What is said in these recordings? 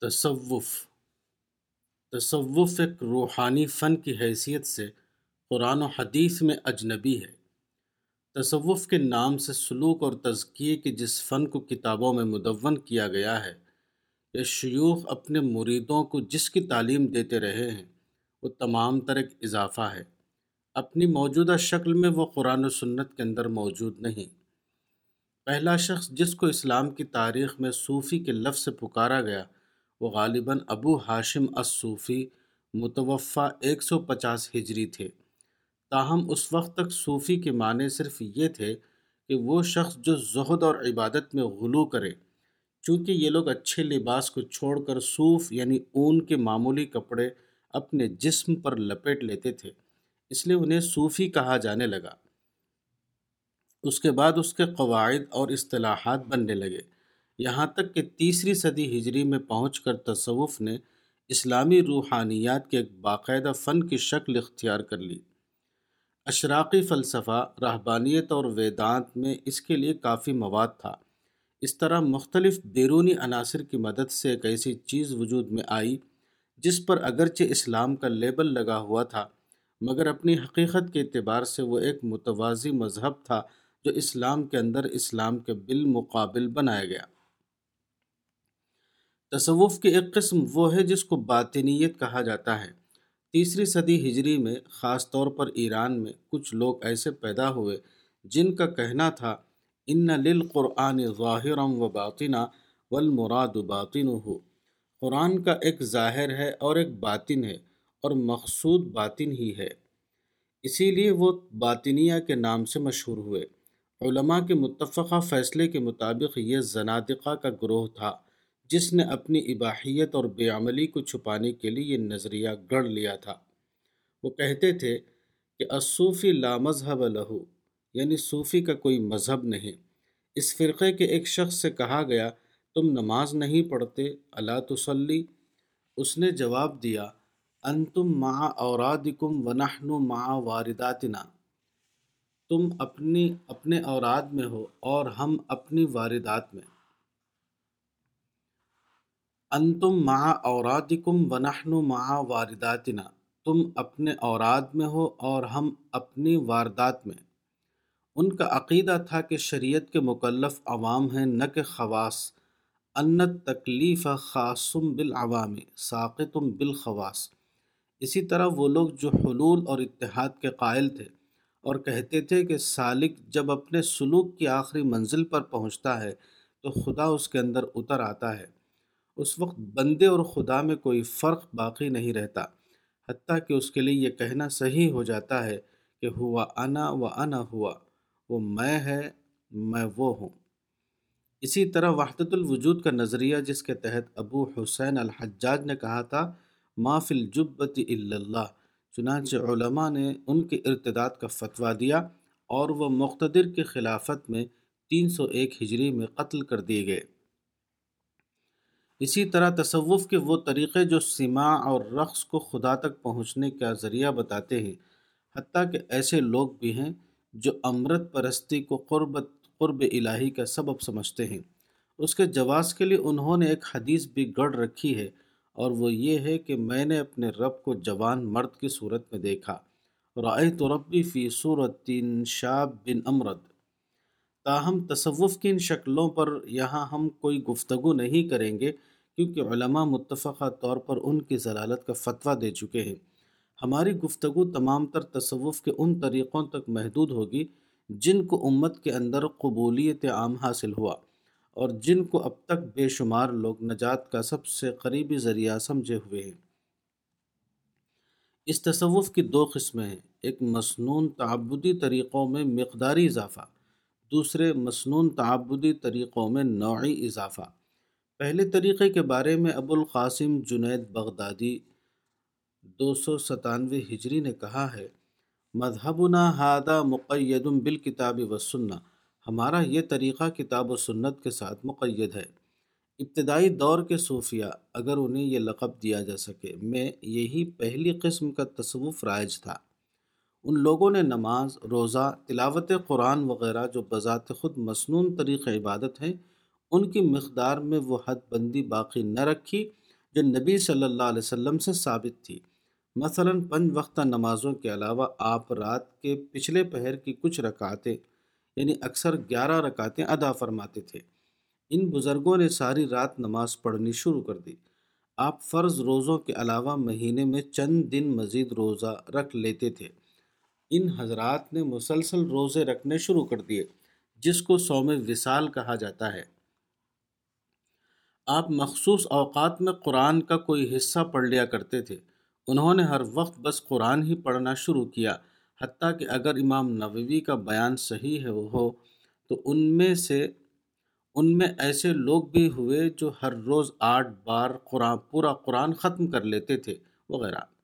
تصوف۔ تصوف ایک روحانی فن کی حیثیت سے قرآن و حدیث میں اجنبی ہے۔ تصوف کے نام سے سلوک اور تزکیے کے جس فن کو کتابوں میں مدون کیا گیا ہے، یہ شیوخ اپنے مریدوں کو جس کی تعلیم دیتے رہے ہیں، وہ تمام تر ایک اضافہ ہے۔ اپنی موجودہ شکل میں وہ قرآن و سنت کے اندر موجود نہیں۔ پہلا شخص جس کو اسلام کی تاریخ میں صوفی کے لفظ سے پکارا گیا وہ غالباً ابو ہاشم الصوفی متوفع ایک سو پچاس ہجری تھے۔ تاہم، اس وقت تک صوفی کے معنی صرف یہ تھے کہ وہ شخص جو زہد اور عبادت میں غلو کرے۔ چونکہ یہ لوگ اچھے لباس کو چھوڑ کر صوف یعنی اون کے معمولی کپڑے اپنے جسم پر لپیٹ لیتے تھے، اس لیے انہیں صوفی کہا جانے لگا۔ اس کے بعد اس کے قواعد اور اصطلاحات بننے لگے۔ یہاں تک کہ تیسری صدی ہجری میں پہنچ کر تصوف نے اسلامی روحانیات کے ایک باقاعدہ فن کی شکل اختیار کر لی۔ اشراقی فلسفہ، رہبانیت اور ویدانت میں اس کے لیے کافی مواد تھا۔ اس طرح مختلف بیرونی عناصر کی مدد سے ایک ایسی چیز وجود میں آئی جس پر اگرچہ اسلام کا لیبل لگا ہوا تھا، مگر اپنی حقیقت کے اعتبار سے وہ ایک متوازی مذہب تھا جو اسلام کے اندر اسلام کے بالمقابل بنایا گیا۔ تصوف کی ایک قسم وہ ہے جس کو باطنیت کہا جاتا ہے۔ تیسری صدی ہجری میں، خاص طور پر ایران میں، کچھ لوگ ایسے پیدا ہوئے جن کا کہنا تھا، ان للقرآن ظاہرم و باطنا والمراد باطن ہو قرآن کا ایک ظاہر ہے اور ایک باطن ہے اور مقصود باطن ہی ہے۔ اسی لیے وہ باطنیہ کے نام سے مشہور ہوئے۔ علماء کے متفقہ فیصلے کے مطابق یہ زنادقہ کا گروہ تھا۔ جس نے اپنی اباحیت اور بے عملی کو چھپانے کے لیے یہ نظریہ گڑھ لیا تھا۔ وہ کہتے تھے کہ اصوفی لا مذہب لہو یعنی صوفی کا کوئی مذہب نہیں۔ اس فرقے کے ایک شخص سے کہا گیا، تم نماز نہیں پڑھتے اللہ تسلی۔ اس نے جواب دیا، انتم مع اورادکم ونحن مع وارداتنا۔ تم اپنی، اپنے اوراد میں ہو اور ہم اپنی واردات میں۔ انتم مع اورادکم ونحن مع وارداتنا، تم اپنے اوراد میں ہو اور ہم اپنی واردات میں۔ ان کا عقیدہ تھا کہ شریعت کے مکلف عوام ہیں، نہ کہ خواص۔ انت تکلیف خاصم بالعوام ساقتم بالخواص۔ اسی طرح وہ لوگ جو حلول اور اتحاد کے قائل تھے اور کہتے تھے کہ سالک جب اپنے سلوک کی آخری منزل پر پہنچتا ہے تو خدا اس کے اندر اتر آتا ہے۔ اس وقت بندے اور خدا میں کوئی فرق باقی نہیں رہتا، حتیٰ کہ اس کے لیے یہ کہنا صحیح ہو جاتا ہے کہ ہوا انا و انا ہوا، وہ میں ہے، میں وہ ہوں۔ اسی طرح وحدت الوجود کا نظریہ جس کے تحت ابو حسین الحجاج نے کہا تھا، ما فی الجبت الا اللہ، چنانچہ علماء نے ان کے ارتداد کا فتویٰ دیا اور وہ مقتدر کے خلافت میں تین سو ایک ہجری میں قتل کر دیے گئے۔ اسی طرح تصوف کے وہ طریقے جو سماع اور رقص کو خدا تک پہنچنے کا ذریعہ بتاتے ہیں، حتیٰ کہ ایسے لوگ بھی ہیں جو امرت پرستی کو قربت قرب الہی کا سبب سمجھتے ہیں۔ اس کے جواز کے لیے انہوں نے ایک حدیث بھی گڑھ رکھی ہے اور وہ یہ ہے کہ میں نے اپنے رب کو جوان مرد کی صورت میں دیکھا۔ رائے تو ربی فی صورت شاب بن امرد تاہم تصوف کی ان شکلوں پر یہاں ہم کوئی گفتگو نہیں کریں گے، کیونکہ علماء متفقہ طور پر ان کی ضلالت کا فتویٰ دے چکے ہیں۔ ہماری گفتگو تمام تر تصوف کے ان طریقوں تک محدود ہوگی جن کو امت کے اندر قبولیت عام حاصل ہوا اور جن کو اب تک بے شمار لوگ نجات کا سب سے قریبی ذریعہ سمجھے ہوئے ہیں۔ اس تصوف کی دو قسمیں ہیں، ایک مسنون تعبدی طریقوں میں مقداری اضافہ دوسرے مسنون تعبدی طریقوں میں نوعی اضافہ۔ پہلے طریقے کے بارے میں ابو القاسم جنید بغدادی دو سو ستانوے ہجری نے کہا ہے، مذہبنا ہادہ مقید بالکتاب و سنہ۔ ہمارا یہ طریقہ کتاب و سنت کے ساتھ مقید ہے۔ ابتدائی دور کے صوفیہ اگر انہیں یہ لقب دیا جا سکے، میں یہی پہلی قسم کا تصوف رائج تھا۔ ان لوگوں نے نماز، روزہ، تلاوت قرآن وغیرہ جو بذات خود مصنون طریق عبادت ہیں، ان کی مقدار میں وہ حد بندی باقی نہ رکھی جو نبی صلی اللہ علیہ وسلم سے ثابت تھی۔ مثلا پنج وقتہ نمازوں کے علاوہ آپ رات کے پچھلے پہر کی کچھ رکعتیں یعنی اکثر گیارہ رکعتیں ادا فرماتے تھے۔ ان بزرگوں نے ساری رات نماز پڑھنی شروع کر دی۔ آپ فرض روزوں کے علاوہ مہینے میں چند دن مزید روزہ رکھ لیتے تھے۔ ان حضرات نے مسلسل روزے رکھنے شروع کر دیے، جس کو سوم وصال کہا جاتا ہے۔ آپ مخصوص اوقات میں قرآن کا کوئی حصہ پڑھ لیا کرتے تھے۔ انہوں نے ہر وقت بس قرآن ہی پڑھنا شروع کیا، حتیٰ کہ اگر امام نووی کا بیان صحیح ہے، وہ ہو، تو ان میں سے، ان میں ایسے لوگ بھی ہوئے جو ہر روز آٹھ بار قرآن، پورا قرآن ختم کر لیتے تھے، وغیرہ۔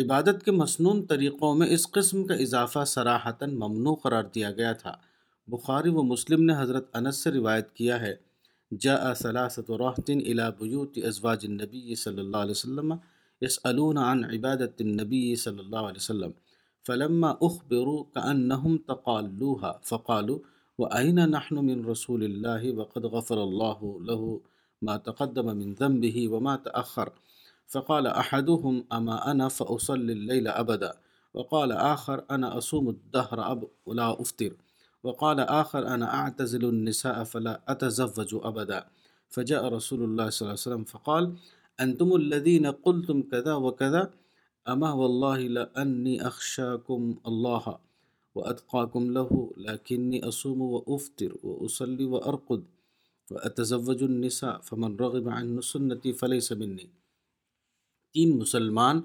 عبادت کے مسنون طریقوں میں اس قسم کا اضافہ سراحتاً ممنوع قرار دیا گیا تھا۔ بخاری و مسلم نے حضرت انس سے روایت کیا ہے جا ثلاثت راحتن الى بیوت ازواج النبی صلی اللہ علیہ وسلم يسألون عن عبادت النبی صلی اللہ علیہ وسلم، فلما اخبروا كأنهم تقالوها، فقالوا وأين نحن من رسول الله وقد غفر الله له ما تقدم من ذنبه وما تأخر؟ فقال أحدهم أما أنا فأصلي الليل أبدا؟ وقال آخر أنا أصوم الدهر أب، ولا أفطر. وقال آخر أنا أعتزل النساء فلا أتزوج أبدا. فجاء رسول الله صلى الله عليه وسلم فقال، أنتم الذين قلتم كذا وكذا، أما والله لأني أخشاكم الله وأتقاكم له، لكني أصوم وأفطر وأصلي وأرقد وأتزوج النساء، فمن رغب عن سنتي فليس مني. تین مسلمان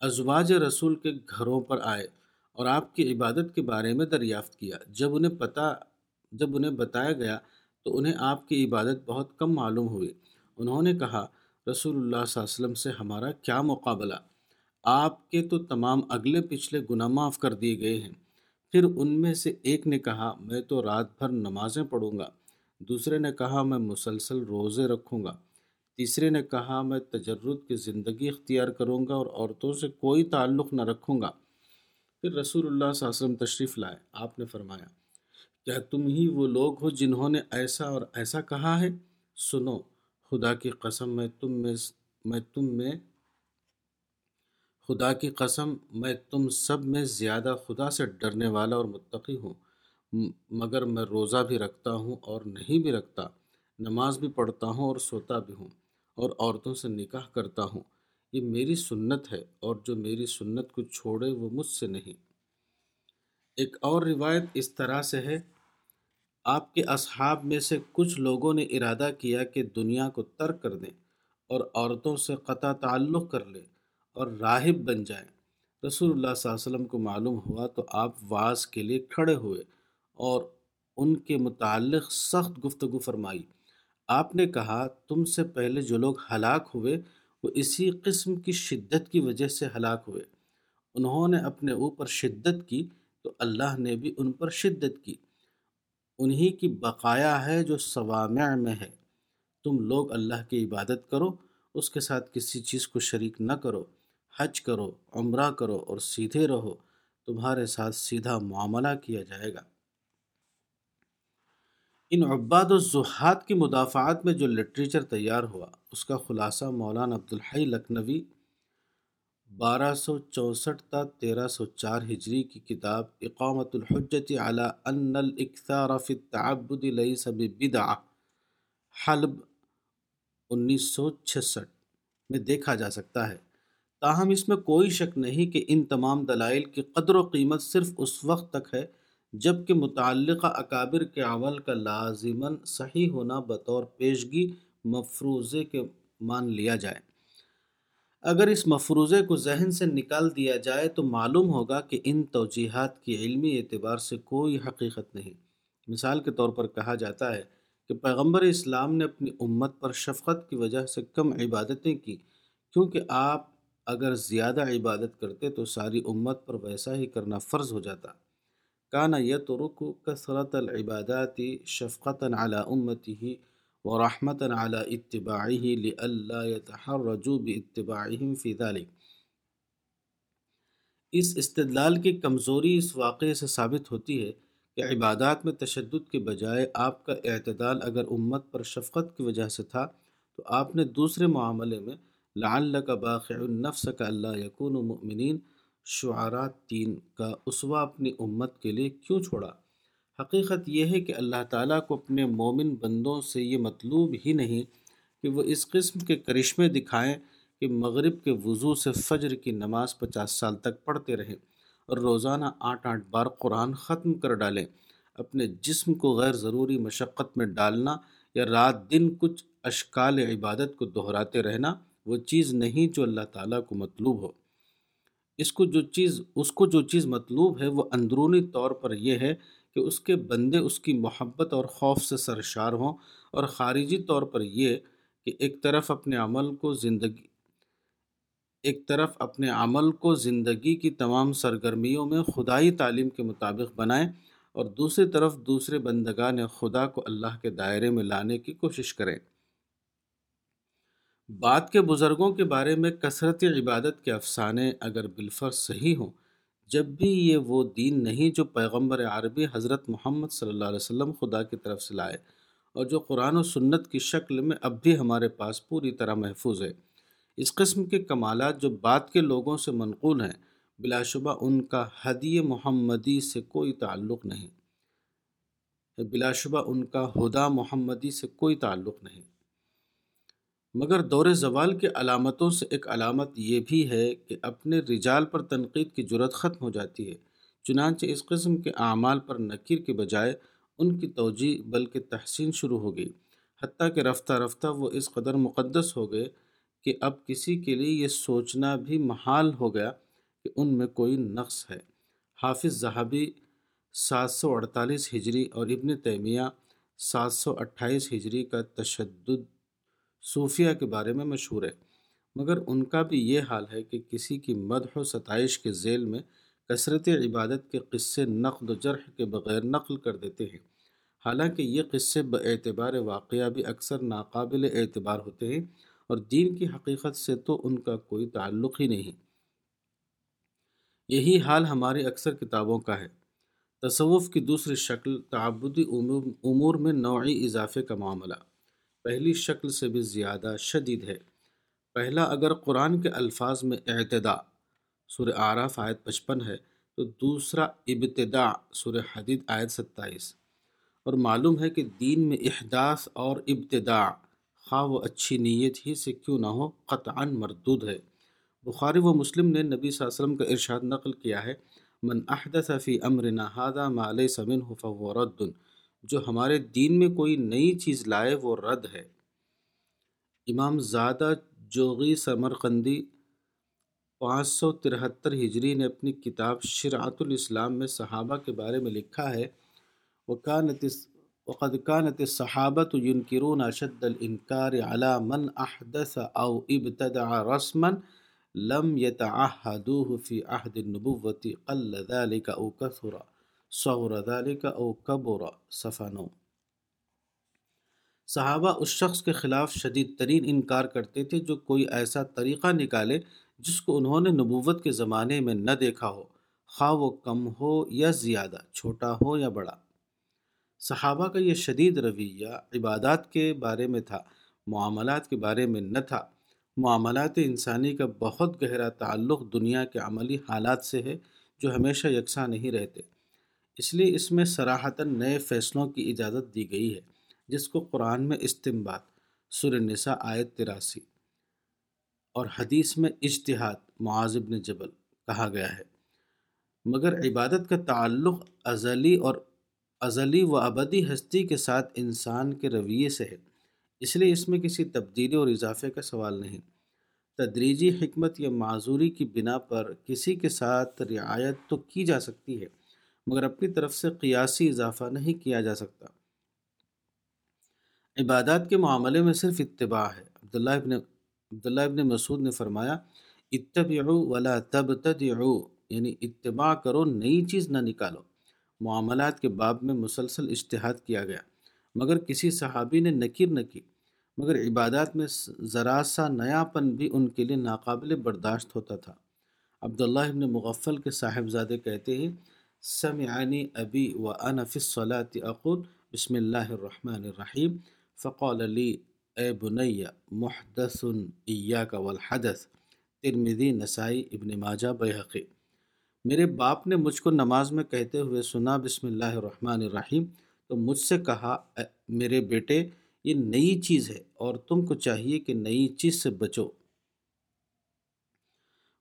ازواج رسول کے گھروں پر آئے اور آپ کی عبادت کے بارے میں دریافت کیا۔ جب انہیں پتہ جب انہیں بتایا گیا تو انہیں آپ کی عبادت بہت کم معلوم ہوئی۔ انہوں نے کہا، رسول اللہ صلی اللہ علیہ وسلم سے ہمارا کیا مقابلہ؟ آپ کے تو تمام اگلے پچھلے گناہ معاف کر دیے گئے ہیں۔ پھر ان میں سے ایک نے کہا، میں تو رات بھر نمازیں پڑھوں گا۔ دوسرے نے کہا، میں مسلسل روزے رکھوں گا۔ تیسرے نے کہا، میں تجرد کی زندگی اختیار کروں گا اور عورتوں سے کوئی تعلق نہ رکھوں گا۔ پھر رسول اللہ صلی اللہ علیہ وسلم تشریف لائے۔ آپ نے فرمایا، کیا تم ہی وہ لوگ ہو جنہوں نے ایسا اور ایسا کہا ہے؟ سنو، خدا کی قسم، میں تم میں میں تم میں، خدا کی قسم، میں تم سب میں زیادہ خدا سے ڈرنے والا اور متقی ہوں۔ مگر میں روزہ بھی رکھتا ہوں اور نہیں بھی رکھتا، نماز بھی پڑھتا ہوں اور سوتا بھی ہوں۔ اور عورتوں سے نکاح کرتا ہوں۔ یہ میری سنت ہے اور جو میری سنت کو چھوڑے وہ مجھ سے نہیں۔ ایک اور روایت اس طرح سے ہے۔ آپ کے اصحاب میں سے کچھ لوگوں نے ارادہ کیا کہ دنیا کو ترک کر دیں اور عورتوں سے قطع تعلق کر لیں اور راہب بن جائیں۔ رسول اللہ صلی اللہ علیہ وسلم کو معلوم ہوا تو آپ واز کے لیے کھڑے ہوئے اور ان کے متعلق سخت گفتگو فرمائی۔ آپ نے کہا، تم سے پہلے جو لوگ ہلاک ہوئے، وہ اسی قسم کی شدت کی وجہ سے ہلاک ہوئے۔ انہوں نے اپنے اوپر شدت کی تو اللہ نے بھی ان پر شدت کی۔ انہی کی بقایا ہے جو سوامع میں ہے۔ تم لوگ اللہ کی عبادت کرو، اس کے ساتھ کسی چیز کو شریک نہ کرو۔ حج کرو، عمرہ کرو اور سیدھے رہو۔ تمہارے ساتھ سیدھا معاملہ کیا جائے گا۔ ان عباد الزحات کی مدافعات میں جو لٹریچر تیار ہوا، اس کا خلاصہ مولانا عبدالحی لکھنوی بارہ سو چونسٹھ تا تیرہ سو چار ہجری کی کتاب اقامت الحجت علی ان الاکثار فی التعبد لیس بدعہ حلب انیس سو چھسٹھ میں دیکھا جا سکتا ہے۔ تاہم اس میں کوئی شک نہیں کہ ان تمام دلائل کی قدر و قیمت صرف اس وقت تک ہے جبکہ متعلقہ اکابر کے عمل کا لازماً صحیح ہونا بطور پیشگی مفروضے کے مان لیا جائے۔ اگر اس مفروضے کو ذہن سے نکال دیا جائے تو معلوم ہوگا کہ ان توجیحات کی علمی اعتبار سے کوئی حقیقت نہیں۔ مثال کے طور پر کہا جاتا ہے کہ پیغمبر اسلام نے اپنی امت پر شفقت کی وجہ سے کم عبادتیں کی، کیونکہ آپ اگر زیادہ عبادت کرتے تو ساری امت پر ویسا ہی کرنا فرض ہو جاتا۔ کانا يترك كثرة العبادات شفقة على أمته ورحمة على اتباعه لئلا يتحرجوا باتباعهم في ذلك. اس استدلال کی کمزوری اس واقعے سے ثابت ہوتی ہے کہ عبادات میں تشدد کے بجائے آپ کا اعتدال اگر امت پر شفقت کی وجہ سے تھا تو آپ نے دوسرے معاملے میں لعلک باقع النفس کا اللہ یقون مؤمنین شعرات تین کا اسوا اپنی امت کے لیے کیوں چھوڑا؟ حقیقت یہ ہے کہ اللہ تعالیٰ کو اپنے مومن بندوں سے یہ مطلوب ہی نہیں کہ وہ اس قسم کے کرشمے دکھائیں کہ مغرب کے وضو سے فجر کی نماز پچاس سال تک پڑھتے رہیں اور روزانہ آٹھ آٹھ بار قرآن ختم کر ڈالیں۔ اپنے جسم کو غیر ضروری مشقت میں ڈالنا یا رات دن کچھ اشکال عبادت کو دہراتے رہنا وہ چیز نہیں جو اللہ تعالیٰ کو مطلوب ہو۔ اس کو جو چیز، اس کو جو چیز مطلوب ہے وہ اندرونی طور پر یہ ہے کہ اس کے بندے اس کی محبت اور خوف سے سرشار ہوں اور خارجی طور پر یہ کہ ایک طرف اپنے عمل کو زندگی، ایک طرف اپنے عمل کو زندگی کی تمام سرگرمیوں میں خدائی تعلیم کے مطابق بنائیں اور دوسری طرف دوسرے بندگان خدا کو اللہ کے دائرے میں لانے کی کوشش کریں۔ بعد کے بزرگوں کے بارے میں کثرت عبادت کے افسانے اگر بالفر صحیح ہوں، جب بھی یہ وہ دین نہیں جو پیغمبر عربی حضرت محمد صلی اللہ علیہ وسلم خدا کی طرف سے لائے اور جو قرآن و سنت کی شکل میں اب بھی ہمارے پاس پوری طرح محفوظ ہے۔ اس قسم کے کمالات جو بعد کے لوگوں سے منقول ہیں، بلا شبہ ان کا حدی محمدی سے کوئی تعلق نہیں۔ بلا شبہ ان کا ہدا محمدی سے کوئی تعلق نہیں۔ مگر دور زوال کے علامتوں سے ایک علامت یہ بھی ہے کہ اپنے رجال پر تنقید کی جرت ختم ہو جاتی ہے۔ چنانچہ اس قسم کے اعمال پر نکیر کے بجائے ان کی توجہ بلکہ تحسین شروع ہو گئی۔ حتیٰ کہ رفتہ رفتہ وہ اس قدر مقدس ہو گئے کہ اب کسی کے لیے یہ سوچنا بھی محال ہو گیا کہ ان میں کوئی نقص ہے۔ حافظ زہابی سات سو اڑتالیس ہجری اور ابن تیمیہ سات سو اٹھائیس ہجری کا تشدد صوفیہ کے بارے میں مشہور ہے۔ مگر ان کا بھی یہ حال ہے کہ کسی کی مدح و ستائش کے ذیل میں کثرت عبادت کے قصے نقد و جرح کے بغیر نقل کر دیتے ہیں۔ حالانکہ یہ قصے اعتبار واقعہ بھی اکثر ناقابل اعتبار ہوتے ہیں اور دین کی حقیقت سے تو ان کا کوئی تعلق ہی نہیں۔ یہی حال ہماری اکثر کتابوں کا ہے۔ تصوف کی دوسری شکل تعبدی امور میں نوعی اضافے کا معاملہ۔ پہلی شکل سے بھی زیادہ شدید ہے۔ پہلا، اگر قرآن کے الفاظ میں اعتدا سورہ آراف آیت پچپن ہے، تو دوسرا ابتدا سورہ حدید آیت ستائیس۔ اور معلوم ہے کہ دین میں احداث اور ابتدا خواہ و اچھی نیت ہی سے کیوں نہ ہو قطعا مردود ہے۔ بخاری و مسلم نے نبی صلی اللہ علیہ وسلم کا ارشاد نقل کیا ہے، من احدث فی امرنا هذا ما ليس منه فهو رد جو ہمارے دین میں کوئی نئی چیز لائے وہ رد ہے۔ امام زادہ جوغی سمرقندی پانچ سو ترہتر ہجری نے اپنی کتاب شرعت الاسلام میں صحابہ کے بارے میں لکھا ہے وقانت وقد كانت الصحابة ينكرون اشد الانكار على من احدث او ابتدع رسما لم يتعهدوه في عهد النبوة قل ذلك او كثر صغر ذلك او کبر صفنو صحابہ اس شخص کے خلاف شدید ترین انکار کرتے تھے جو کوئی ایسا طریقہ نکالے جس کو انہوں نے نبوت کے زمانے میں نہ دیکھا ہو، خواہ وہ کم ہو یا زیادہ، چھوٹا ہو یا بڑا۔ صحابہ کا یہ شدید رویہ عبادات کے بارے میں تھا، معاملات کے بارے میں نہ تھا۔ معاملات انسانی کا بہت گہرا تعلق دنیا کے عملی حالات سے ہے جو ہمیشہ یکساں نہیں رہتے۔ اس لیے اس میں سراحتاً نئے فیصلوں کی اجازت دی گئی ہے، جس کو قرآن میں استمباد سر نساء آیت تراسی اور حدیث میں اجتہاد، معاذ بن جبل کہا گیا ہے۔ مگر عبادت کا تعلق ازلی اور ازلی و ابدی ہستی کے ساتھ انسان کے رویے سے ہے، اس لیے اس میں کسی تبدیلی اور اضافے کا سوال نہیں۔ تدریجی حکمت یا معذوری کی بنا پر کسی کے ساتھ رعایت تو کی جا سکتی ہے مگر اپنی طرف سے قیاسی اضافہ نہیں کیا جا سکتا۔ عبادات کے معاملے میں صرف اتباع ہے۔ عبداللہ ابن عبداللہ ابن مسعود نے فرمایا اتبعو ولا تبتدعو یعنی اتباع کرو، نئی چیز نہ نکالو۔ معاملات کے باب میں مسلسل اشتہاد کیا گیا۔ مگر کسی صحابی نے نکیر نہ کی۔ مگر عبادات میں ذرا سا نیا پن بھی ان کے لیے ناقابل برداشت ہوتا تھا۔ عبداللہ ابن مغفل کے صاحبزادے کہتے ہیں سمعنی ابی و فی الصلاة اقول بسم اللہ الرحمن الرحیم فقال علی اے بنیا محدث ایا کا والحدث. ترمذی نسائی، ابن ماجہ بیحقی میرے باپ نے مجھ کو نماز میں کہتے ہوئے سنا، بسم اللہ الرحمن الرحیم. تو مجھ سے کہا میرے بیٹے، یہ نئی چیز ہے اور تم کو چاہیے کہ نئی چیز سے بچو۔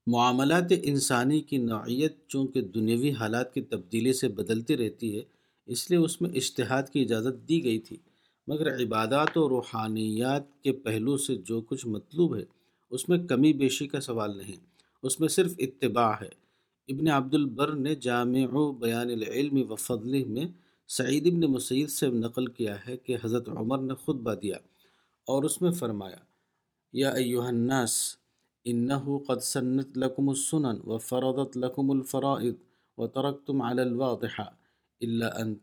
معاملات انسانی کی نوعیت چونکہ دنیاوی حالات کی تبدیلی سے بدلتی رہتی ہے، اس لیے اس میں اشتہاد کی اجازت دی گئی تھی۔ مگر عبادات و روحانیات کے پہلو سے جو کچھ مطلوب ہے، اس میں کمی بیشی کا سوال نہیں۔ اس میں صرف اتباع ہے۔ ابن عبد البر نے جامع بیان العلم و فضل میں سعید ابن مسید سے نقل کیا ہے کہ حضرت عمر نے خطبہ دیا اور اس میں فرمایا، یا ایوہ الناس انہو قد سنت لکم السنن و لکم الفرائض و علی الواضحہ الا ان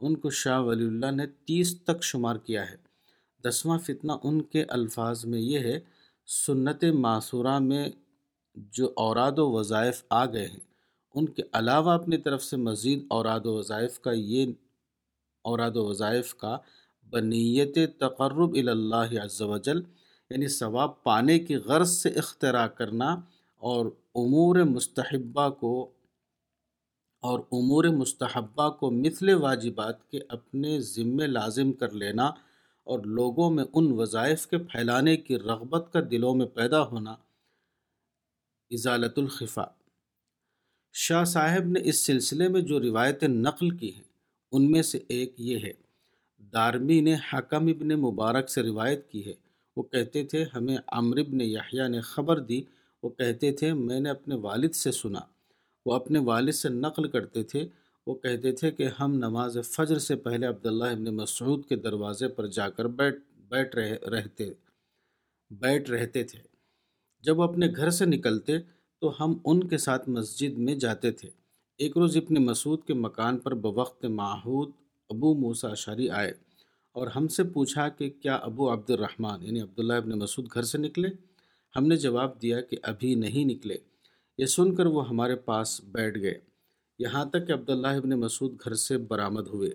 ان کو شاہ ولی اللہ نے تیس تک شمار کیا ہے۔ دسواں فتنہ ان کے الفاظ میں یہ ہے، سنت معصورہ میں جو اوراد و وظائف آ گئے ہیں۔ ان کے علاوہ اپنی طرف سے مزید اوراد و وظائف کا یہ، اوراد و وظائف کا بنیت تقرب اللہ عز و جل یعنی ثواب پانے کی غرض سے اختراع کرنا اور امور مستحبہ کو اور امور مستحبہ کو مثل واجبات کے اپنے ذمے لازم کر لینا اور لوگوں میں ان وظائف کے پھیلانے کی رغبت کا دلوں میں پیدا ہونا۔ ازالت الخفا شاہ صاحب نے اس سلسلے میں جو روایتیں نقل کی ہیں، ان میں سے ایک یہ ہے۔ دارمی نے حکم ابن مبارک سے روایت کی ہے۔ وہ کہتے تھے، ہمیں عمر ابن یحییٰ نے خبر دی، وہ کہتے تھے، میں نے اپنے والد سے سنا۔ وہ اپنے والد سے نقل کرتے تھے۔ وہ کہتے تھے کہ ہم نماز فجر سے پہلے عبداللہ ابن مسعود کے دروازے پر جا کر بیٹھ بیٹھ رہے، رہتے، بیٹھ رہتے تھے۔ جب وہ اپنے گھر سے نکلتے تو ہم ان کے ساتھ مسجد میں جاتے تھے۔ ایک روز ابن مسعود کے مکان پر بوقت معہود ابو موسیٰ شری آئے اور ہم سے پوچھا کہ کیا ابو عبد الرحمن یعنی عبداللہ ابن مسعود گھر سے نکلے؟ ہم نے جواب دیا کہ ابھی نہیں نکلے۔ یہ سن کر وہ ہمارے پاس بیٹھ گئے۔ یہاں تک کہ عبداللہ ابن مسعود گھر سے برآمد ہوئے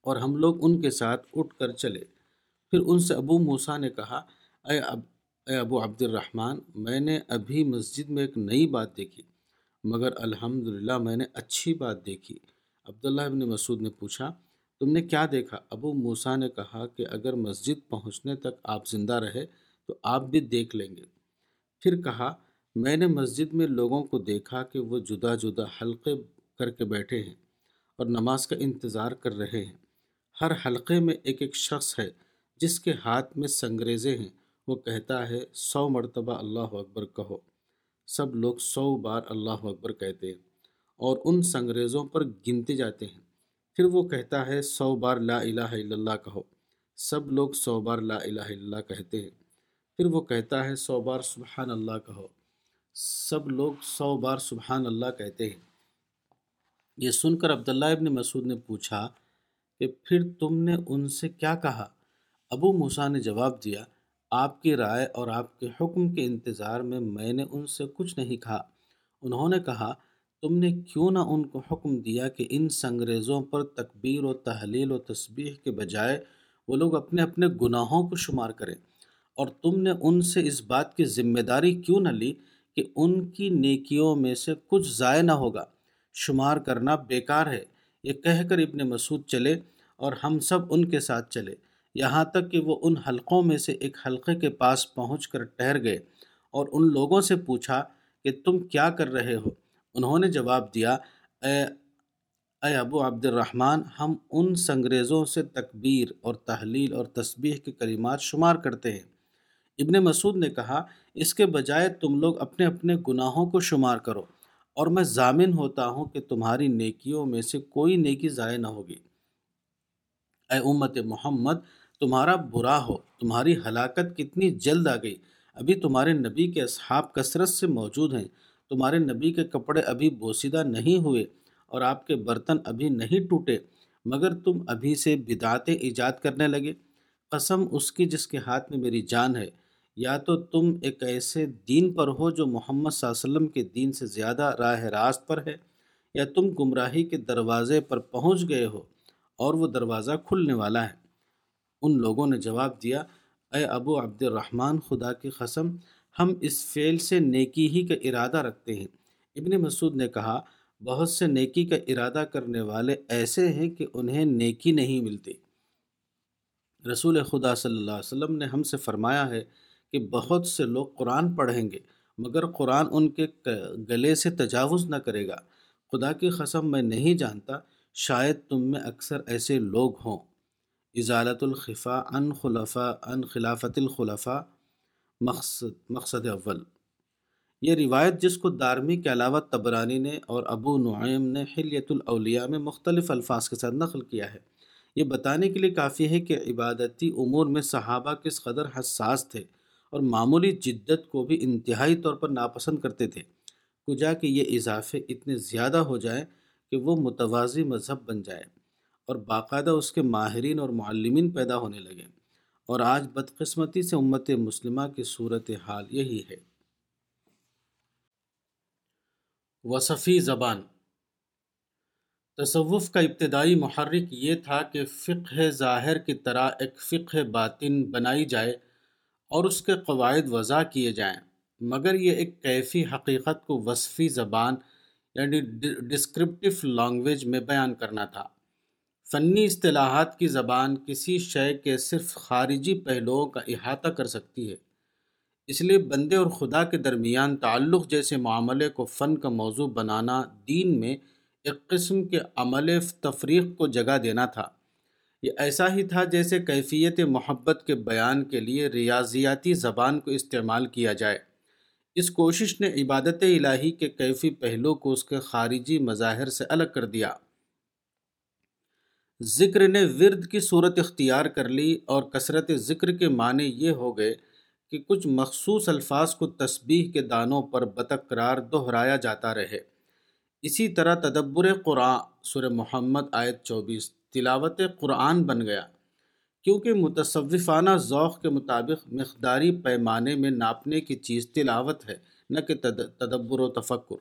اور ہم لوگ ان کے ساتھ اٹھ کر چلے۔ پھر ان سے ابو موسیٰ نے کہا، اے اب، اے ابو عبد الرحمن میں نے ابھی مسجد میں ایک نئی بات دیکھی، مگر الحمدللہ میں نے اچھی بات دیکھی۔ عبداللہ ابن مسعود نے پوچھا، تم نے کیا دیکھا؟ ابو موسیٰ نے کہا کہ اگر مسجد پہنچنے تک آپ زندہ رہے تو آپ بھی دیکھ لیں گے۔ پھر کہا میں نے مسجد میں لوگوں کو دیکھا کہ وہ جدا جدا حلقے کر کے بیٹھے ہیں اور نماز کا انتظار کر رہے ہیں۔ ہر حلقے میں ایک ایک شخص ہے جس کے ہاتھ میں سنگریزے ہیں۔ وہ کہتا ہے، سو مرتبہ اللہ اکبر کہو۔ سب لوگ سو بار اللہ اکبر کہتے ہیں اور ان سنگریزوں پر گنتے جاتے ہیں۔ پھر وہ کہتا ہے، سو بار لا الہ الا اللہ کہو۔ سب لوگ سو بار لا الہ الا اللہ کہتے ہیں۔ پھر وہ کہتا ہے، سو بار سبحان اللہ کہو۔ سب لوگ سو بار سبحان اللہ کہتے ہیں۔ یہ سن کر عبداللہ ابن مسعود نے پوچھا کہ پھر تم نے ان سے کیا کہا؟ ابو موسیٰ نے جواب دیا، آپ کی رائے اور آپ کے حکم کے انتظار میں میں نے ان سے کچھ نہیں کہا۔ انہوں نے کہا، تم نے کیوں نہ ان کو حکم دیا کہ ان سنگریزوں پر تکبیر و تحلیل و تسبیح کے بجائے وہ لوگ اپنے اپنے گناہوں کو شمار کریں۔ اور تم نے ان سے اس بات کی ذمہ داری کیوں نہ لی کہ ان کی نیکیوں میں سے کچھ ضائع نہ ہوگا۔ شمار کرنا بیکار ہے۔ یہ کہہ کر ابن مسعود چلے اور ہم سب ان کے ساتھ چلے۔ یہاں تک کہ وہ ان حلقوں میں سے ایک حلقے کے پاس پہنچ کر ٹھہر گئے اور ان لوگوں سے پوچھا کہ تم کیا کر رہے ہو؟ انہوں نے جواب دیا، اے اے ابو عبد الرحمن، ہم ان سنگریزوں سے تکبیر اور تحلیل اور تسبیح کے کلمات شمار کرتے ہیں۔ ابن مسعود نے کہا، اس کے بجائے تم لوگ اپنے اپنے گناہوں کو شمار کرو، اور میں ضامن ہوتا ہوں کہ تمہاری نیکیوں میں سے کوئی نیکی ضائع نہ ہوگی۔ اے امت محمد، تمہارا برا ہو، تمہاری ہلاکت کتنی جلد آ گئی۔ ابھی تمہارے نبی کے اصحاب کثرت سے موجود ہیں۔ تمہارے نبی کے کپڑے ابھی بوسیدہ نہیں ہوئے، اور آپ کے برتن ابھی نہیں ٹوٹے، مگر تم ابھی سے بدعتیں ایجاد کرنے لگے۔ قسم اس کی جس کے ہاتھ میں میری جان ہے۔ یا تو تم ایک ایسے دین پر ہو جو محمد صلی اللہ علیہ وسلم کے دین سے زیادہ راہ راست پر ہے، یا تم گمراہی کے دروازے پر پہنچ گئے ہو اور وہ دروازہ کھلنے والا ہے۔ ان لوگوں نے جواب دیا، اے ابو عبد الرحمن، خدا کی قسم، ہم اس فعل سے نیکی ہی کا ارادہ رکھتے ہیں۔ ابن مسعود نے کہا، بہت سے نیکی کا ارادہ کرنے والے ایسے ہیں کہ انہیں نیکی نہیں ملتی۔ رسول خدا صلی اللہ علیہ وسلم نے ہم سے فرمایا ہے کہ بہت سے لوگ قرآن پڑھیں گے، مگر قرآن ان کے گلے سے تجاوز نہ کرے گا۔ خدا کی قسم، میں نہیں جانتا، شاید تم میں اکثر ایسے لوگ ہوں۔ ازالت الخفا ان خلفا ان خلافت الخلفاء، مقصد مقصد اول۔ یہ روایت جس کو دارمی کے علاوہ تبرانی نے اور ابو نعیم نے حلیت الاولیاء میں مختلف الفاظ کے ساتھ نقل کیا ہے۔ یہ بتانے کے لیے کافی ہے کہ عبادتی امور میں صحابہ کس قدر حساس تھے۔ اور معمولی جدت کو بھی انتہائی طور پر ناپسند کرتے تھے۔ کجا کہ یہ اضافے اتنے زیادہ ہو جائیں کہ وہ متوازی مذہب بن جائے اور باقاعدہ اس کے ماہرین اور معلمین پیدا ہونے لگے اور آج بدقسمتی سے امت مسلمہ کی صورت حال یہی ہے۔ وصفی زبان تصوف کا ابتدائی محرک یہ تھا کہ فقہ ظاہر کی طرح ایک فقہ باطن بنائی جائے اور اس کے قواعد وضع کیے جائیں۔ مگر یہ ایک کیفی حقیقت کو وصفی زبان یعنی ڈسکرپٹیو لانگویج میں بیان کرنا تھا۔ فنی اصطلاحات کی زبان کسی شے کے صرف خارجی پہلوؤں کا احاطہ کر سکتی ہے۔ اس لیے بندے اور خدا کے درمیان تعلق جیسے معاملے کو فن کا موضوع بنانا دین میں ایک قسم کے عمل تفریق کو جگہ دینا تھا۔ یہ ایسا ہی تھا جیسے کیفیت محبت کے بیان کے لیے ریاضیاتی زبان کو استعمال کیا جائے۔ اس کوشش نے عبادت الہی کے کیفی پہلو کو اس کے خارجی مظاہر سے الگ کر دیا۔ ذکر نے ورد کی صورت اختیار کر لی اور کثرت ذکر کے معنی یہ ہو گئے کہ کچھ مخصوص الفاظ کو تسبیح کے دانوں پر بتکرار دہرایا جاتا رہے۔ اسی طرح تدبر قرآن سر محمد آیت چوبیس تلاوت قرآن بن گیا۔ کیونکہ متصوفانہ ذوق کے مطابق مقداری پیمانے میں ناپنے کی چیز تلاوت ہے، نہ کہ تدبر و تفکر۔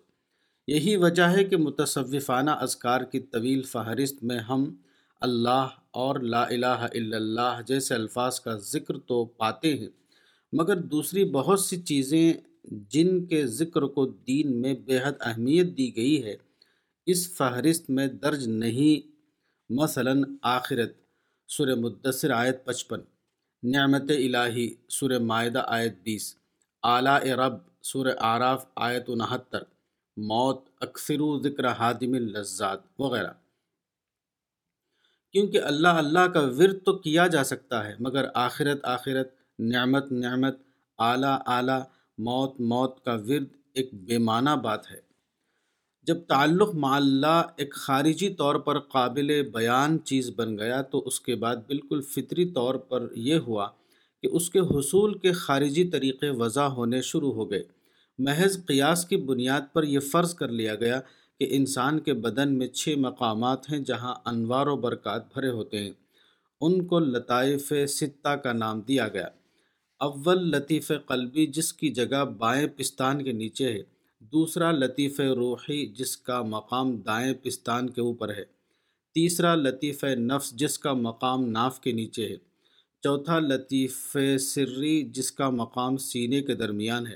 یہی وجہ ہے کہ متصوفانہ اذکار کی طویل فہرست میں ہم اللہ اور لا الہ الا اللہ جیسے الفاظ کا ذکر تو پاتے ہیں، مگر دوسری بہت سی چیزیں جن کے ذکر کو دین میں بے حد اہمیت دی گئی ہے، اس فہرست میں درج نہیں مثلا آخرت سر مدثر آیت پچپن، نعمت الہی سر معدہ آیت بیس اعلیٰ رب سر آراف آیت انہتر، موت اکثر و ذکر حادم اللذات وغیرہ۔ کیونکہ اللہ اللہ کا ورد تو کیا جا سکتا ہے، مگر آخرت آخرت، نعمت نعمت اعلیٰ اعلیٰ موت موت کا ورد ایک بے معنی بات ہے۔ جب تعلق مع اللہ ایک خارجی طور پر قابل بیان چیز بن گیا تو اس کے بعد بالکل فطری طور پر یہ ہوا کہ اس کے حصول کے خارجی طریقے وضع ہونے شروع ہو گئے۔ محض قیاس کی بنیاد پر یہ فرض کر لیا گیا کہ انسان کے بدن میں چھ مقامات ہیں جہاں انوار و برکات بھرے ہوتے ہیں۔ ان کو لطائف ستہ کا نام دیا گیا۔ اول لطیف قلبی جس کی جگہ بائیں پستان کے نیچے ہے۔ دوسرا لطیف روحی جس کا مقام دائیں پستان کے اوپر ہے۔ تیسرا لطیف نفس جس کا مقام ناف کے نیچے ہے۔ چوتھا لطیف سری جس کا مقام سینے کے درمیان ہے۔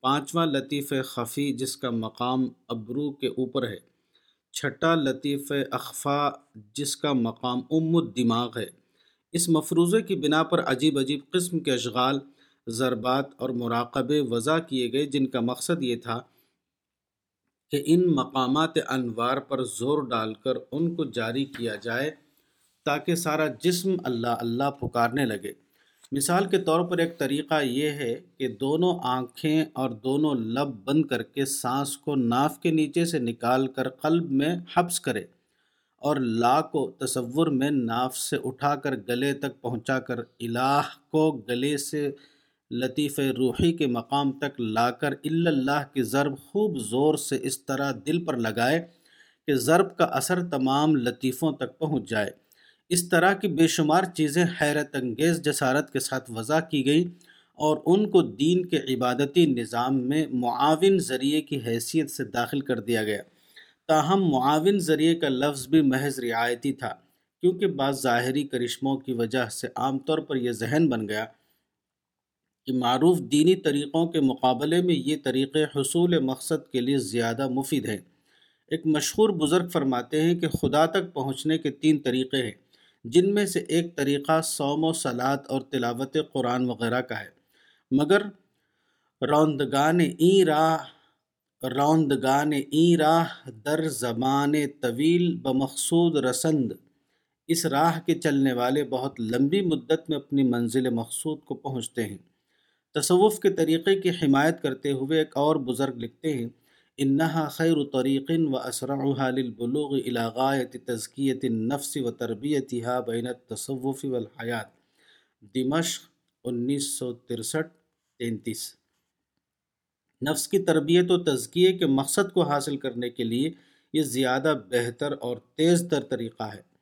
پانچواں لطیف خفی جس کا مقام ابرو کے اوپر ہے۔ چھٹا لطیف اخفا جس کا مقام ام الدماغ ہے۔ اس مفروضے کی بنا پر عجیب عجیب قسم کے اشغال، ضربات اور مراقبے وضع کیے گئے جن کا مقصد یہ تھا کہ ان مقامات انوار پر زور ڈال کر ان کو جاری کیا جائے تاکہ سارا جسم اللہ اللہ پکارنے لگے۔ مثال کے طور پر ایک طریقہ یہ ہے کہ دونوں آنکھیں اور دونوں لب بند کر کے سانس کو ناف کے نیچے سے نکال کر قلب میں حبس کرے اور لا کو تصور میں ناف سے اٹھا کر گلے تک پہنچا کر الہ کو گلے سے لطیف روحی کے مقام تک لا کر اللہ کی ضرب خوب زور سے اس طرح دل پر لگائے کہ ضرب کا اثر تمام لطیفوں تک پہنچ جائے۔ اس طرح کی بے شمار چیزیں حیرت انگیز جسارت کے ساتھ وضع کی گئیں اور ان کو دین کے عبادتی نظام میں معاون ذریعے کی حیثیت سے داخل کر دیا گیا۔ تاہم، معاون ذریعے کا لفظ بھی محض رعایتی تھا، کیونکہ بعض ظاہری کرشموں کی وجہ سے عام طور پر یہ ذہن بن گیا۔ کہ معروف دینی طریقوں کے مقابلے میں یہ طریقے حصول مقصد کے لیے زیادہ مفید ہیں۔ ایک مشہور بزرگ فرماتے ہیں کہ خدا تک پہنچنے کے تین طریقے ہیں، جن میں سے ایک طریقہ سوم و سلاد اور تلاوت قرآن وغیرہ کا ہے۔ مگر روندگان ای راہ روندگان ای راہ در زمان طویل بمقصود رسند۔ اس راہ کے چلنے والے بہت لمبی مدت میں اپنی منزل مقصود کو پہنچتے ہیں۔ تصوف کے طریقے کی حمایت کرتے ہوئے ایک اور بزرگ لکھتے ہیں، انہا خیر طریق و اسرعها للبلوغ الى غایت تزکیت النفس و تربیتها بین التصوف والحیات. دمشق انیس سو ترسٹھ تینتیس۔ نفس کی تربیت و تزکیے کے مقصد کو حاصل کرنے کے لیے یہ زیادہ بہتر اور تیز تر طریقہ ہے۔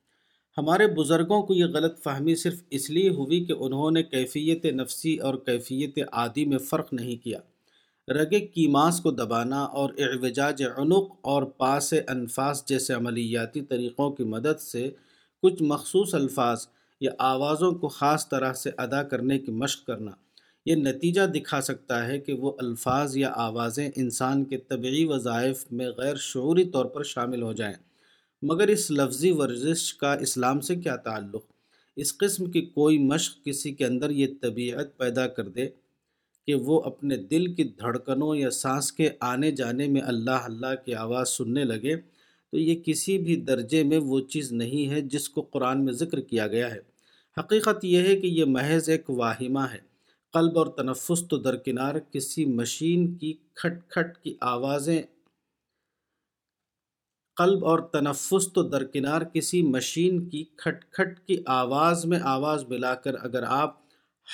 ہمارے بزرگوں کو یہ غلط فہمی صرف اس لیے ہوئی کہ انہوں نے کیفیت نفسی اور کیفیت عادی میں فرق نہیں کیا۔ رگ کیماس کو دبانا اور اعوجاج عنق اور پاس انفاس جیسے عملیاتی طریقوں کی مدد سے کچھ مخصوص الفاظ یا آوازوں کو خاص طرح سے ادا کرنے کی مشق کرنا۔ یہ نتیجہ دکھا سکتا ہے کہ وہ الفاظ یا آوازیں انسان کے طبعی وظائف میں غیر شعوری طور پر شامل ہو جائیں۔ مگر اس لفظی ورزش کا اسلام سے کیا تعلق؟ اس قسم کی کوئی مشق کسی کے اندر یہ طبیعت پیدا کر دے کہ وہ اپنے دل کی دھڑکنوں یا سانس کے آنے جانے میں اللہ اللہ کی آواز سننے لگے تو یہ کسی بھی درجے میں وہ چیز نہیں ہے جس کو قرآن میں ذکر کیا گیا ہے۔ حقیقت یہ ہے کہ یہ محض ایک واہمہ ہے۔ قلب اور تنفس تو درکنار کسی مشین کی کھٹ کھٹ کی آوازیں قلب اور تنفس تو درکنار کسی مشین کی کھٹ کھٹ کی آواز میں آواز ملا کر اگر آپ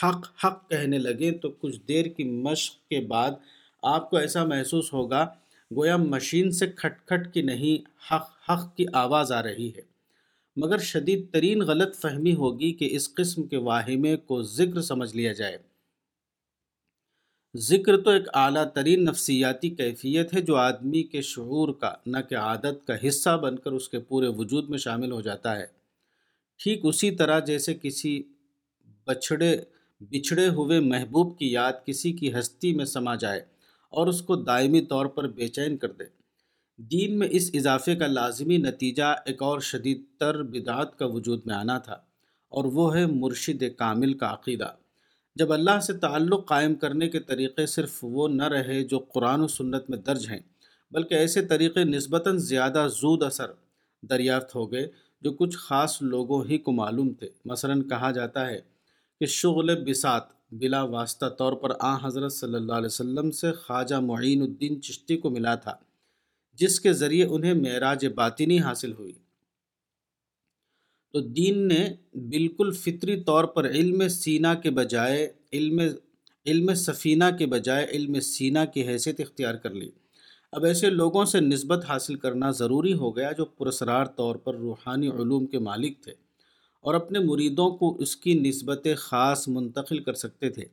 حق حق کہنے لگیں تو کچھ دیر کی مشق کے بعد آپ کو ایسا محسوس ہوگا گویا مشین سے کھٹ کھٹ کی نہیں، حق حق کی آواز آ رہی ہے۔ مگر شدید ترین غلط فہمی ہوگی کہ اس قسم کے واہمے کو ذکر سمجھ لیا جائے۔ ذکر تو ایک اعلیٰ ترین نفسیاتی کیفیت ہے جو آدمی کے شعور کا، نہ کہ عادت کا حصہ بن کر اس کے پورے وجود میں شامل ہو جاتا ہے۔ ٹھیک اسی طرح جیسے کسی بچھڑے بچھڑے ہوئے محبوب کی یاد کسی کی ہستی میں سما جائے اور اس کو دائمی طور پر بے چین کر دے۔ دین میں اس اضافے کا لازمی نتیجہ ایک اور شدید تر بدعات کا وجود میں آنا تھا اور وہ ہے مرشد کامل کا عقیدہ۔ جب اللہ سے تعلق قائم کرنے کے طریقے صرف وہ نہ رہے جو قرآن و سنت میں درج ہیں، بلکہ ایسے طریقے نسبتاً زیادہ زود اثر دریافت ہو گئے جو کچھ خاص لوگوں ہی کو معلوم تھے۔ مثلا کہا جاتا ہے کہ شغل بسات بلا واسطہ طور پر آ حضرت صلی اللہ علیہ وسلم سے خواجہ معین الدین چشتی کو ملا تھا، جس کے ذریعے انہیں معراج باطنی حاصل ہوئی۔ تو دین نے بالکل فطری طور پر علم سینا کے بجائے، علم علم سفینہ کے بجائے علم سینہ کی حیثیت اختیار کر لی۔ اب ایسے لوگوں سے نسبت حاصل کرنا ضروری ہو گیا جو پرسرار طور پر روحانی علوم کے مالک تھے اور اپنے مریدوں کو اس کی نسبت خاص منتقل کر سکتے تھے۔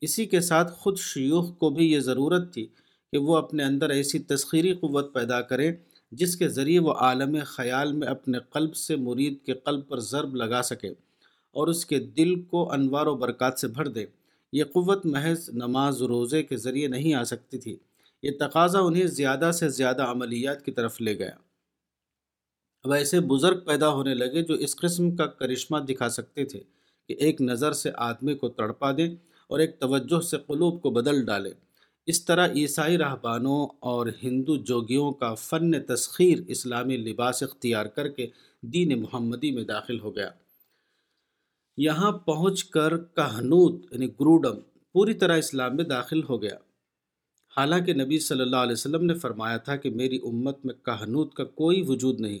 اسی کے ساتھ خود شیوخ کو بھی یہ ضرورت تھی کہ وہ اپنے اندر ایسی تسخیری قوت پیدا کریں جس کے ذریعے وہ عالم خیال میں اپنے قلب سے مرید کے قلب پر ضرب لگا سکے اور اس کے دل کو انوار و برکات سے بھر دے۔ یہ قوت محض نماز و روزے کے ذریعے نہیں آ سکتی تھی۔ یہ تقاضا انہیں زیادہ سے زیادہ عملیات کی طرف لے گیا۔ اب ایسے بزرگ پیدا ہونے لگے جو اس قسم کا کرشمہ دکھا سکتے تھے کہ ایک نظر سے آدمی کو تڑپا دیں اور ایک توجہ سے قلوب کو بدل ڈالے۔ اس طرح عیسائی رہبانوں اور ہندو جوگیوں کا فن تسخیر اسلامی لباس اختیار کر کے دین محمدی میں داخل ہو گیا۔ یہاں پہنچ کر کہنوت یعنی گروڈم پوری طرح اسلام میں داخل ہو گیا۔ حالانکہ نبی صلی اللہ علیہ وسلم نے فرمایا تھا کہ میری امت میں کہنوت کا کوئی وجود نہیں،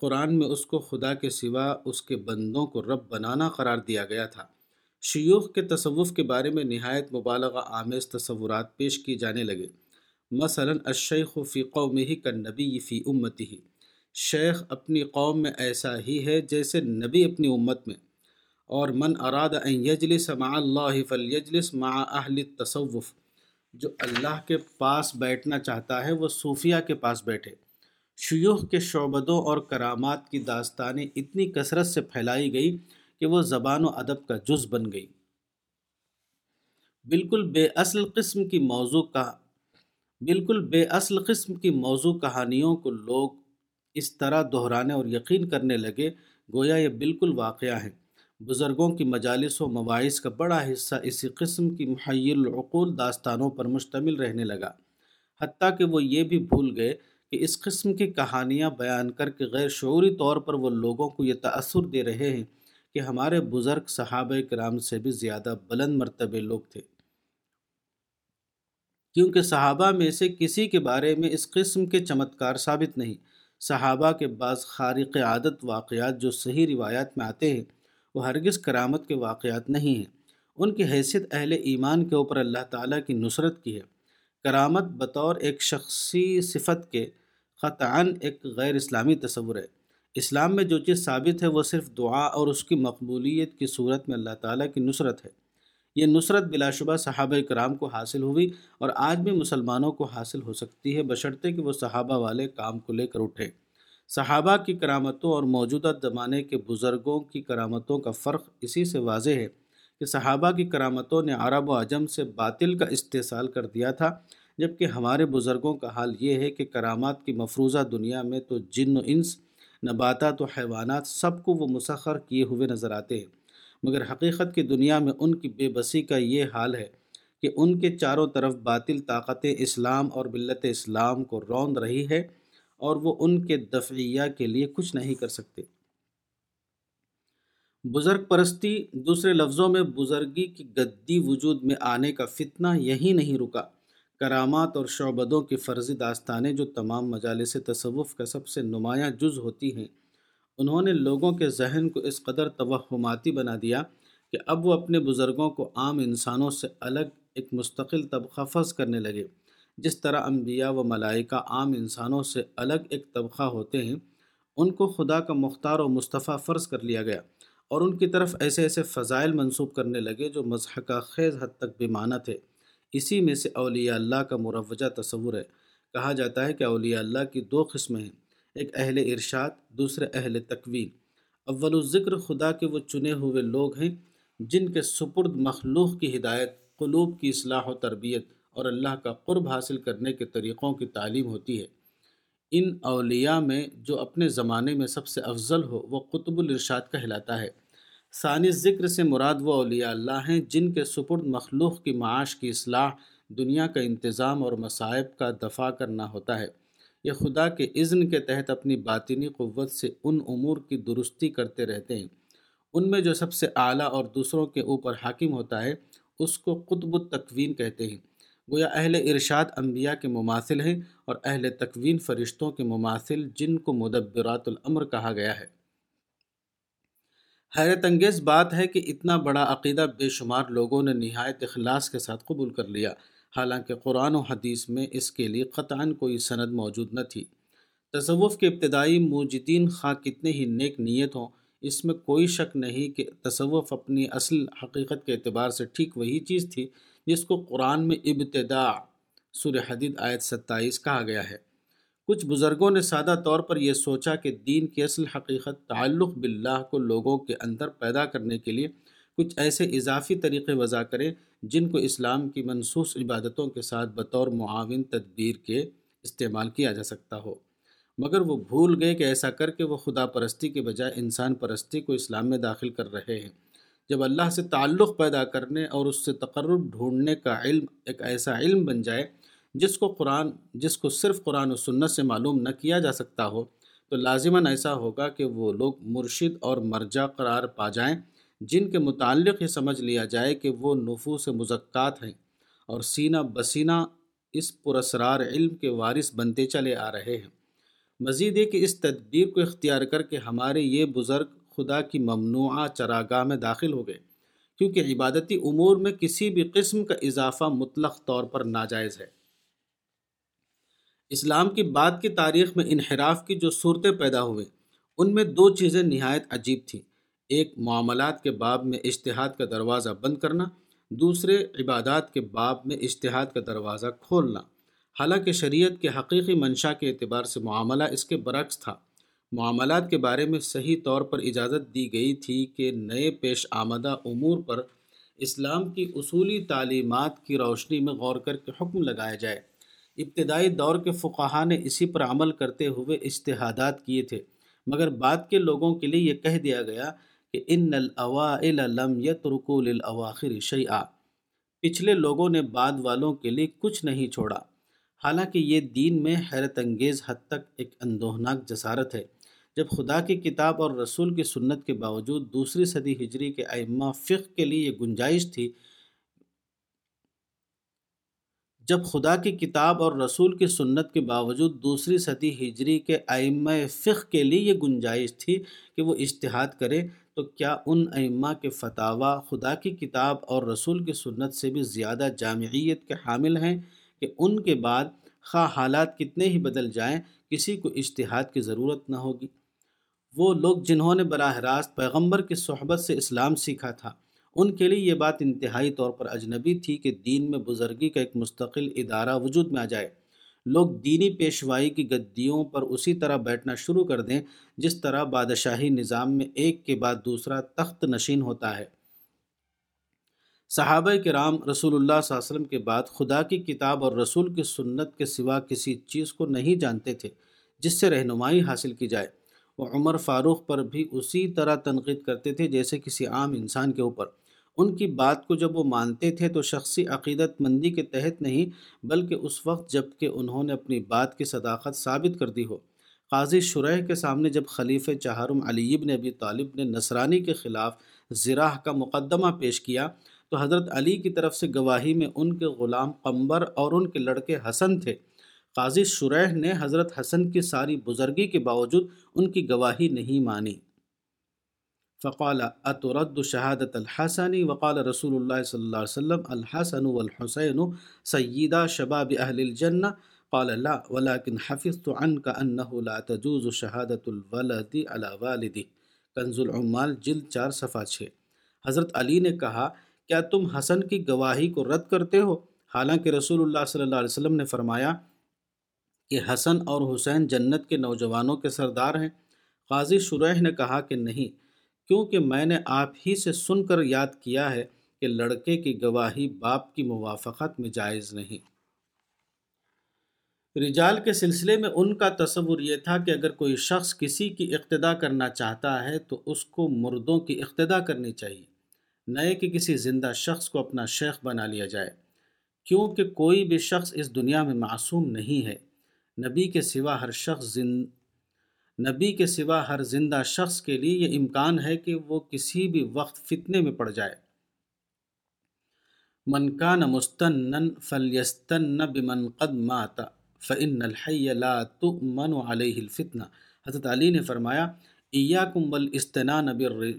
قرآن میں اس کو خدا کے سوا اس کے بندوں کو رب بنانا قرار دیا گیا تھا۔ شیوخ کے تصوف کے بارے میں نہایت مبالغہ آمیز تصورات پیش کی جانے لگے۔ مثلا الشیخ فی قوم ہی کا نبی فی امتی ہی شیخ اپنی قوم میں ایسا ہی ہے جیسے نبی اپنی امت میں۔ اور من اراد ان یجلس مع اللہ فلیجلس مع اہل التصوف۔ جو اللہ کے پاس بیٹھنا چاہتا ہے وہ صوفیہ کے پاس بیٹھے۔ شیوخ کے شعبدوں اور کرامات کی داستانیں اتنی کثرت سے پھیلائی گئی کہ وہ زبان و ادب کا جز بن گئی۔ بالکل بے اصل قسم کی موضوع کا، بالکل بے اصل قسم کی موضوع کہانیوں کو لوگ اس طرح دہرانے اور یقین کرنے لگے، گویا یہ بالکل واقعہ ہیں بزرگوں کی مجالس و مواعث کا بڑا حصہ اسی قسم کی محیل العقول داستانوں پر مشتمل رہنے لگا۔ حتیٰ کہ وہ یہ بھی بھول گئے کہ اس قسم کی کہانیاں بیان کر کے غیر شعوری طور پر وہ لوگوں کو یہ تأثر دے رہے ہیں۔ کہ ہمارے بزرگ صحابہ کرام سے بھی زیادہ بلند مرتبے لوگ تھے۔ کیونکہ صحابہ میں سے کسی کے بارے میں اس قسم کے چمتکار ثابت نہیں۔ صحابہ کے بعض خارق عادت واقعات جو صحیح روایات میں آتے ہیں، وہ ہرگز کرامت کے واقعات نہیں ہیں۔ ان کی حیثیت اہل ایمان کے اوپر اللہ تعالیٰ کی نصرت کی ہے۔ کرامت بطور ایک شخصی صفت کے قطعاً ایک غیر اسلامی تصور ہے۔ اسلام میں جو چیز ثابت ہے وہ صرف دعا اور اس کی مقبولیت کی صورت میں اللہ تعالیٰ کی نصرت ہے۔ یہ نصرت بلا شبہ صحابہ کرام کو حاصل ہوئی اور آج بھی مسلمانوں کو حاصل ہو سکتی ہے بشرطے کہ وہ صحابہ والے کام کو لے کر اٹھے۔ صحابہ کی کرامتوں اور موجودہ زمانے کے بزرگوں کی کرامتوں کا فرق اسی سے واضح ہے کہ صحابہ کی کرامتوں نے عرب و عجم سے باطل کا استحصال کر دیا تھا، جبکہ ہمارے بزرگوں کا حال یہ ہے کہ کرامات کی مفروضہ دنیا میں تو جن و انس نباتات و حیوانات سب کو وہ مسخر کیے ہوئے نظر آتے ہیں۔ مگر حقیقت کی دنیا میں ان کی بے بسی کا یہ حال ہے کہ ان کے چاروں طرف باطل طاقت اسلام اور بلت اسلام کو روند رہی ہے اور وہ ان کے دفعیہ کے لیے کچھ نہیں کر سکتے۔ بزرگ پرستی دوسرے لفظوں میں بزرگی کی گدی وجود میں آنے کا فتنہ یہی نہیں رکا۔ کرامات اور شعبدوں کی فرضی داستانیں جو تمام مجالس تصوف کا سب سے نمایاں جز ہوتی ہیں۔ انہوں نے لوگوں کے ذہن کو اس قدر توہماتی بنا دیا کہ اب وہ اپنے بزرگوں کو عام انسانوں سے الگ ایک مستقل طبقہ فرض کرنے لگے۔ جس طرح انبیاء و ملائکہ عام انسانوں سے الگ ایک طبقہ ہوتے ہیں، ان کو خدا کا مختار و مصطفیٰ فرض کر لیا گیا اور ان کی طرف ایسے ایسے فضائل منسوب کرنے لگے جو مضحکہ خیز حد تک بیمانہ تھے۔ اسی میں سے اولیاء اللہ کا مروجہ تصور ہے۔ کہا جاتا ہے کہ اولیاء اللہ کی دو قسمیں ہیں، ایک اہل ارشاد، دوسرے اہل تکوین۔ اول الذکر خدا کے وہ چنے ہوئے لوگ ہیں جن کے سپرد مخلوق کی ہدایت، قلوب کی اصلاح و تربیت اور اللہ کا قرب حاصل کرنے کے طریقوں کی تعلیم ہوتی ہے۔ ان اولیاء میں جو اپنے زمانے میں سب سے افضل ہو، وہ قطب الارشاد کہلاتا ہے۔ ثانی ذکر سے مراد وہ اولیاء اللہ ہیں جن کے سپرد مخلوق کی معاش کی اصلاح، دنیا کا انتظام اور مصائب کا دفاع کرنا ہوتا ہے۔ یہ خدا کے اذن کے تحت اپنی باطنی قوت سے ان امور کی درستی کرتے رہتے ہیں۔ ان میں جو سب سے اعلیٰ اور دوسروں کے اوپر حاکم ہوتا ہے، اس کو قطب التکوین کہتے ہیں۔ گویا اہل ارشاد انبیاء کے مماثل ہیں اور اہل تکوین فرشتوں کے مماثل جن کو مدبرات الامر کہا گیا ہے۔ حیرت انگیز بات ہے کہ اتنا بڑا عقیدہ بے شمار لوگوں نے نہایت اخلاص کے ساتھ قبول کر لیا، حالانکہ قرآن و حدیث میں اس کے لیے قطعاً کوئی سند موجود نہ تھی۔ تصوف کے ابتدائی موجدین خواہ کتنے ہی نیک نیت ہوں، اس میں کوئی شک نہیں کہ تصوف اپنی اصل حقیقت کے اعتبار سے ٹھیک وہی چیز تھی جس کو قرآن میں ابتدا سور حدید آیت ستائیس کہا گیا ہے۔ کچھ بزرگوں نے سادہ طور پر یہ سوچا کہ دین کی اصل حقیقت تعلق باللہ کو لوگوں کے اندر پیدا کرنے کے لیے کچھ ایسے اضافی طریقے وضع کریں جن کو اسلام کی منصوص عبادتوں کے ساتھ بطور معاون تدبیر کے استعمال کیا جا سکتا ہو۔ مگر وہ بھول گئے کہ ایسا کر کے وہ خدا پرستی کے بجائے انسان پرستی کو اسلام میں داخل کر رہے ہیں۔ جب اللہ سے تعلق پیدا کرنے اور اس سے تقرب ڈھونڈنے کا علم ایک ایسا علم بن جائے جس کو قرآن، جس کو صرف قرآن و سنت سے معلوم نہ کیا جا سکتا ہو، تو لازماً ایسا ہوگا کہ وہ لوگ مرشد اور مرجع قرار پا جائیں، جن کے متعلق یہ سمجھ لیا جائے کہ وہ نفوس مزکات ہیں۔ اور سینہ بسینہ اس پراسرار علم کے وارث بنتے چلے آ رہے ہیں۔ مزید یہ کہ اس تدبیر کو اختیار کر کے ہمارے یہ بزرگ خدا کی ممنوعہ چراگاہ میں داخل ہو گئے، کیونکہ عبادتی امور میں کسی بھی قسم کا اضافہ مطلق طور پر ناجائز ہے۔ اسلام کی بعد کی تاریخ میں انحراف کی جو صورتیں پیدا ہوئیں، ان میں دو چیزیں نہایت عجیب تھیں۔ ایک، معاملات کے باب میں اشتہاد کا دروازہ بند کرنا۔ دوسرے، عبادات کے باب میں اشتہاد کا دروازہ کھولنا۔ حالانکہ شریعت کے حقیقی منشا کے اعتبار سے معاملہ اس کے برعکس تھا۔ معاملات کے بارے میں صحیح طور پر اجازت دی گئی تھی کہ نئے پیش آمدہ امور پر اسلام کی اصولی تعلیمات کی روشنی میں غور کر کے حکم لگایا جائے۔ ابتدائی دور کے فقہا نے اسی پر عمل کرتے ہوئے اشتہادات کیے تھے۔ مگر بعد کے لوگوں کے لیے یہ کہہ دیا گیا کہ ان الاوائل لم یترکو للاواخر شیئا۔ پچھلے لوگوں نے بعد والوں کے لیے کچھ نہیں چھوڑا۔ حالانکہ یہ دین میں حیرت انگیز حد تک ایک اندوہناک جسارت ہے۔ جب خدا کی کتاب اور رسول کی سنت کے باوجود دوسری صدی ہجری کے ائمہ فقہ کے لیے یہ گنجائش تھی جب خدا کی کتاب اور رسول کی سنت کے باوجود دوسری صدی ہجری کے ائمہ فقہ کے لیے یہ گنجائش تھی کہ وہ اشتہاد کرے تو کیا ان ائمہ کے فتاوہ خدا کی کتاب اور رسول کی سنت سے بھی زیادہ جامعیت کے حامل ہیں کہ ان کے بعد خواہ حالات کتنے ہی بدل جائیں، کسی کو اشتہاد کی ضرورت نہ ہوگی؟ وہ لوگ جنہوں نے براہ راست پیغمبر کی صحبت سے اسلام سیکھا تھا۔ ان کے لیے یہ بات انتہائی طور پر اجنبی تھی کہ دین میں بزرگی کا ایک مستقل ادارہ وجود میں آ جائے۔ لوگ دینی پیشوائی کی گدیوں پر اسی طرح بیٹھنا شروع کر دیں، جس طرح بادشاہی نظام میں ایک کے بعد دوسرا تخت نشین ہوتا ہے۔ صحابہ کرام رسول اللہ صلی اللہ علیہ وسلم کے بعد خدا کی کتاب اور رسول کی سنت کے سوا کسی چیز کو نہیں جانتے تھے، جس سے رہنمائی حاصل کی جائے۔ وہ عمر فاروق پر بھی اسی طرح تنقید کرتے تھے جیسے کسی عام انسان کے اوپر۔ ان کی بات کو جب وہ مانتے تھے تو شخصی عقیدت مندی کے تحت نہیں، بلکہ اس وقت جبکہ انہوں نے اپنی بات کی صداقت ثابت کر دی ہو۔ قاضی شرح کے سامنے جب خلیف چہارم علی ابن ابی طالب نے نصرانی کے خلاف زراح کا مقدمہ پیش کیا تو حضرت علی کی طرف سے گواہی میں ان کے غلام قمبر اور ان کے لڑکے حسن تھے۔ قاضی شرح نے حضرت حسن کی ساری بزرگی کے باوجود ان کی گواہی نہیں مانی۔ فقال اترد شہادت الحسن؟ وقال رسول اللہ صلی اللہ علیہ وسلم، الحسن والحسین سیدہ شباب اہل الجنہ قال، لا، ولكن حفظت عنك انه لا تجوز شہادت الولد على والدی کنز العمال، جلد چار صفحہ چھ۔ حضرت علی نے کہا، کیا تم حسن کی گواہی کو رد کرتے ہو؟ حالانکہ رسول اللہ صلی اللہ علیہ وسلم نے فرمایا کہ حسن اور حسین جنت کے نوجوانوں کے سردار ہیں۔ قاضی شریح نے کہا کہ نہیں کیونکہ میں نے آپ ہی سے سن کر یاد کیا ہے کہ لڑکے کی گواہی باپ کی موافقت میں جائز نہیں۔ رجال کے سلسلے میں ان کا تصور یہ تھا کہ اگر کوئی شخص کسی کی اقتدا کرنا چاہتا ہے تو اس کو مردوں کی اقتدا کرنی چاہیے نئے کہ کسی زندہ شخص کو اپنا شیخ بنا لیا جائے۔ کیونکہ کوئی بھی شخص اس دنیا میں معصوم نہیں ہے، نبی کے سوا ہر شخص نبی کے سوا ہر زندہ شخص کے لیے یہ امکان ہے کہ وہ کسی بھی وقت فتنے میں پڑ جائے۔ من کان مستنن فلیستن بمن قد مات، فإن الحی لا تؤمن علیہ الفتنہ۔ حضرت علی نے فرمایا، ایاکم والاستنان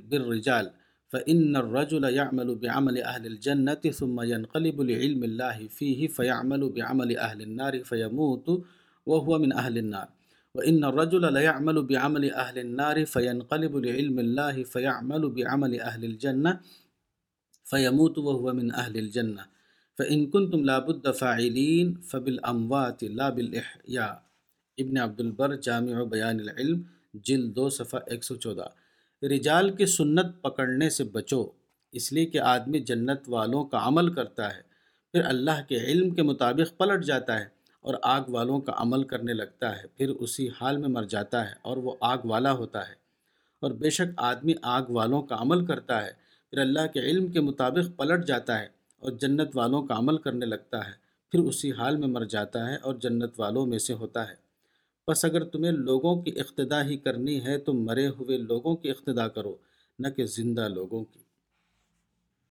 بالرجال، فإن الرجل يعمل بعمل أهل الجنة ثم ينقلب لعلم الله فيه فيعمل بعمل أهل النار فيموت وهو من أهل النار۔ وإن الرجل ليعمل بعمل أهل النار فينقلب لعلم الله فيعمل بعمل أهل الجنة فيموت وهو من أهل الجنة فإن كنتم لابد فاعلين فبالأموات لا بالإحياء ابن عبد البر جامع بیان العلم جلد دو صفحہ ایک سو چودہ۔ رجال کی سنت پکڑنے سے بچو، اس لیے کہ آدمی جنت والوں کا عمل کرتا ہے، پھر اللہ کے علم کے مطابق پلٹ جاتا ہے۔ اور آگ والوں کا عمل کرنے لگتا ہے، پھر اسی حال میں مر جاتا ہے اور وہ آگ والا ہوتا ہے۔ اور بے شک آدمی آگ والوں کا عمل کرتا ہے، پھر اللہ کے علم کے مطابق پلٹ جاتا ہے اور جنت والوں کا عمل کرنے لگتا ہے، پھر اسی حال میں مر جاتا ہے اور جنت والوں میں سے ہوتا ہے۔ بس اگر تمہیں لوگوں کی اقتدا ہی کرنی ہے تو مرے ہوئے لوگوں کی اقتدا کرو، نہ کہ زندہ لوگوں کی۔